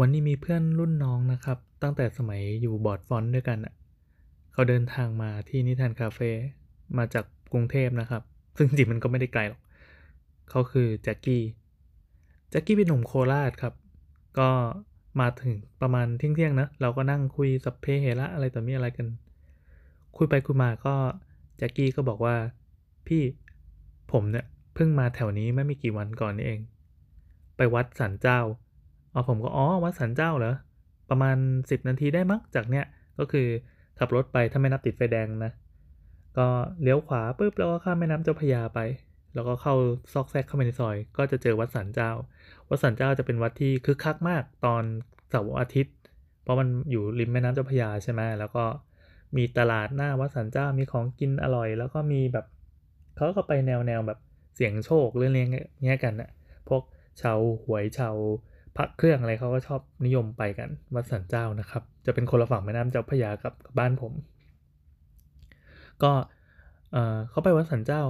วันนี้มีเพื่อนรุ่นน้องนะครับ ตั้งแต่สมัยอยู่บอร์ดฟอนต์ด้วยกันเขาเดินทางมาที่นิทานคาเฟ่มาจากกรุงเทพนะครับ ซึ่งจริงมันก็ไม่ได้ไกลหรอกเขาคือแจ็คกี้แจ็คกี้เป็นหนุ่มโคราชครับ ก็มาถึงประมาณเที่ยงๆนะเราก็นั่งคุยสัพเพเหระอะไรต่อมีอะไรกัน คุยไปคุยมาก็แจ็คกี้ก็บอกว่าพี่ผมเนี่ยเพิ่งมาแถวนี้ไม่มีกี่วันก่อนนี่เอง ไปวัดสันเจ้า อ๋อผมก็อ๋อวัดสันเจ้าเหรอประมาณ 10 นาทีได้มั้งจากเนี้ยก็คือขับรถไปถ้าไม่นับติดไฟแดงนะ ก็เลี้ยวขวาปุ๊บแล้วก็ข้ามแม่น้ำเจ้าพยาไป แล้วก็เข้าซอกแซกเข้าไปในซอย ก็จะเจอวัดสันเจ้า วัดสันเจ้าจะเป็นวัดที่คึกคักมากตอนเสาร์อาทิตย์ เพราะมันอยู่ริมแม่น้ำเจ้าพยาใช่ไหมแล้วก็มีตลาดหน้าวัดสันเจ้ามีของกินอร่อย แล้วก็มีแบบเขาก็ไปแนวแนวแบบเสียงโชคเรื่องเงี้ยกันนะพวกชาวหวยชาว พระเครื่องอะไรเขาก็ชอบนิยมไปกัน วัดสันเจ้านะครับ จะเป็นคนละฝั่งแม่น้ำเจ้าพระยากับบ้านผม ก็เขาไปวัดสันเจ้า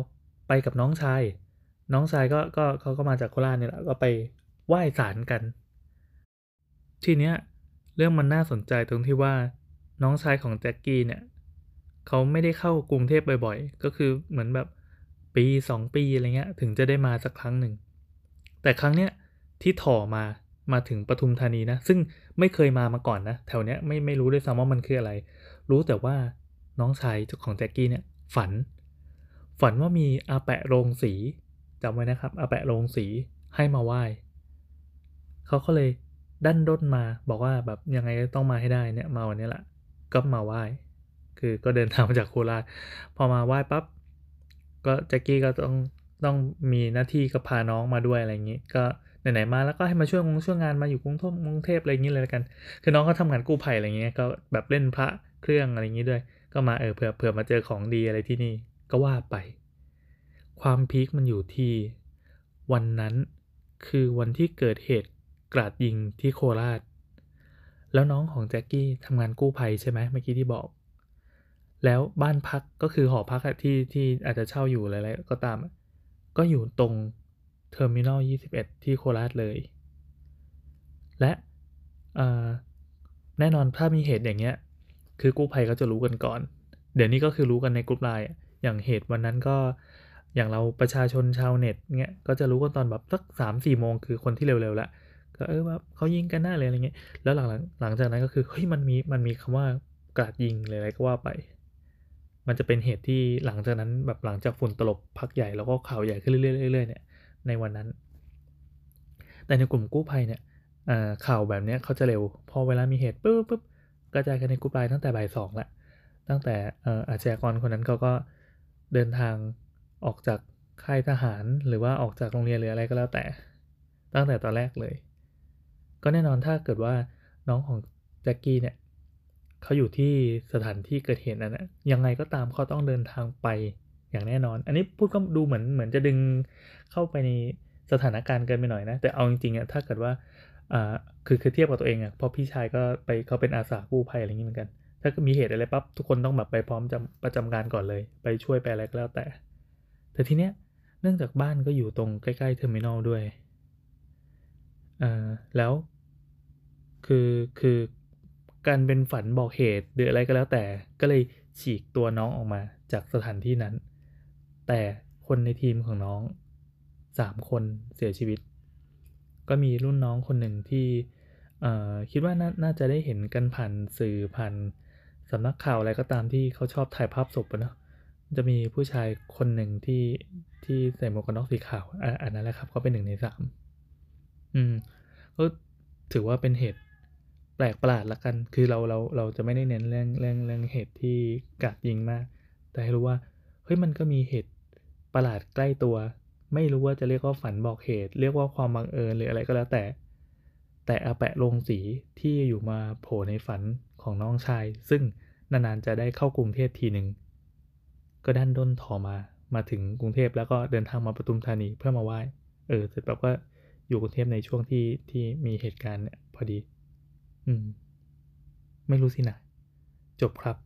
ไปกับน้องชาย น้องชายก็ก็เขาก็มาจากโคราชนี่แหละก็ไปไหว้ศาลกัน ทีเนี้ยเรื่องมันน่าสนใจตรงที่ว่าน้องชายของแจ็คกี้เนี่ยเขาไม่ได้เข้ากรุงเทพบ่อยๆ ก็คือเหมือนแบบปีสองปีอะไรเงี้ยถึงจะได้มาสักครั้งหนึ่ง แต่ครั้งเนี้ยที่ถ่อมา มาถึงปทุมธานีนะ ซึ่งไม่เคยมามาก่อนนะ แถวเนี้ยไม่ไม่รู้ด้วยซ้ำว่ามันคืออะไร รู้แต่ว่าน้องชายของแจ็คกี้เนี่ยฝัน ฝันว่ามีอาแปะโรงสีจำไว้นะครับ อาแปะโรงสีให้มาไหว้เขาก็เลยดันด้นมาบอกว่าแบบยังไงต้องมาให้ได้เนี่ยมาวันนี้แหละก็มาไหว้ คือก็เดินทางมาจากโคราชพอมาไหว้ปั๊บก็แจ็คกี้ก็ต้องต้องมีหน้าที่ก็พาน้องมาด้วยอะไรอย่างนี้ก็ ไหนๆมาแล้วก็ให้มาช่วยงช่วยงานมาอยู่กรุงเทพกรุงเทพอะไรอย่างนี้เลยกัน คือน้องเขาทำงานกู้ภัยอะไรเงี้ยก็แบบเล่นพระเครื่องอะไรอย่างนี้ด้วย ก็มาเออเผื่อเผื่อมาเจอของดีอะไรที่นี่ก็ว่าไป ความพีคมันอยู่ที่วันนั้นคือวันที่เกิดเหตุกราดยิงที่โคราช แล้วน้องของแจ็คกี้ทำงานกู้ภัยใช่ไหมเมื่อกี้ที่บอก แล้วบ้านพักก็คือหอพักที่ที่อาจจะเช่าอยู่อะไรๆก็ตาม ก็อยู่ตรง เทอร์มินอล21 ที่โคราชเลย และแน่นอนถ้ามีเหตุอย่างเงี้ย คือกู้ภัยก็จะรู้กันก่อน เดี๋ยวนี้ก็คือรู้กันในกลุ่มไลน์อย่างเหตุวันนั้นก็อย่างเราประชาชนชาวเน็ตเงี้ยก็จะรู้กันตอนแบบสักสามสี่โมงคือคนที่เร็วๆแล้วก็เออแบบเขายิงกันหน้าเลยอะไรเงี้ยแล้วหลังๆหลังจากนั้นก็คือเฮ้ยมันมีมันมีคำว่ากราดยิงอะไรก็ว่าไป มันจะเป็นเหตุที่หลังจากนั้นแบบหลังจากฝุ่นตลบพักใหญ่แล้วก็ข่าวใหญ่ขึ้นเรื่อยๆเนี่ย ในวันนั้น แต่ในกลุ่มกู้ภัยเนี่ยข่าวแบบนี้เขาจะเร็ว พอเวลามีเหตุปุ๊บปุ๊บกระจายกันในกู้ภัยตั้งแต่บ่ายสองละตั้งแต่อาชญากรคนนั้นเขาก็เดินทางออกจากค่ายทหารหรือว่าออกจากโรงเรียนหรืออะไรก็แล้วแต่ ตั้งแต่ตอนแรกเลย ก็แน่นอนถ้าเกิดว่าน้องของแจ็คกี้เนี่ยเขาอยู่ที่สถานที่เกิดเหตุนั้นนะยังไงก็ตามเขาต้องเดินทางไป อย่างแน่นอน อันนี้พูดก็ดูเหมือนเหมือนจะดึงเข้าไปในสถานการณ์เกินไปหน่อยนะ แต่เอาจริงๆอะถ้าเกิดว่าอ่าคือคือเทียบกับตัวเองอะพราะพี่ชายก็ไปเขาเป็นอาสากู้ภัยอะไรอย่างนี้เหมือนกัน ถ้ามีเหตุอะไรปั๊บทุกคนต้องแบบไปพร้อมจำประจำการก่อนเลย ไปช่วยไปอะไรก็แล้วแต่ แต่ทีเนี้ยเนื่องจากบ้านก็อยู่ตรงใกล้ๆเทอร์มินอลด้วยอ่าแล้วคือคือการเป็นฝันบอกเหตุหรืออะไรก็แล้วแต่ ก็เลยฉีกตัวน้องออกมาจากสถานที่นั้น แต่คนในทีมของน้องสามคนเสียชีวิต ก็มีรุ่นน้องคนหนึ่งที่คิดว่านาน่าจะได้เห็นกันผ่านสื่อผ่านสำนักข่าวอะไรก็ตามที่เขาชอบถ่ายภาพศพนะจะมีผู้ชายคนหนึ่งที่ที่ใส่หมวกกันน็อกสีขาวอันนั้นแหละครับเขาเป็นหนึ่งในสามอืมก็ถือว่าเป็นเหตุแปลกประหลาดละกัน คือเราเราเราจะไม่ได้เน้นเรื่องเรื่องเรื่องเหตุที่กัดยิงมาก แต่ให้รู้ว่าเฮ้ยมันก็มีเหตุ ประหลาดใกล้ตัว ไม่รู้ว่าจะเรียกว่าฝันบอกเหตุ เรียกว่าความบังเอิญหรืออะไรก็แล้วแต่ แต่อาแปะลงสีที่อยู่มาโผล่ในฝันของน้องชาย ซึ่งนานๆจะได้เข้ากรุงเทพทีหนึ่งก็ดันด้นถอมามาถึงกรุงเทพแล้วก็เดินทางมาปทุมธานีเพื่อมาไหว้เออเสร็จแบบว่าอยู่กรุงเทพในช่วงที่ที่มีเหตุการณ์เนี่ยพอดี อืม ไม่รู้สินะ จบครับ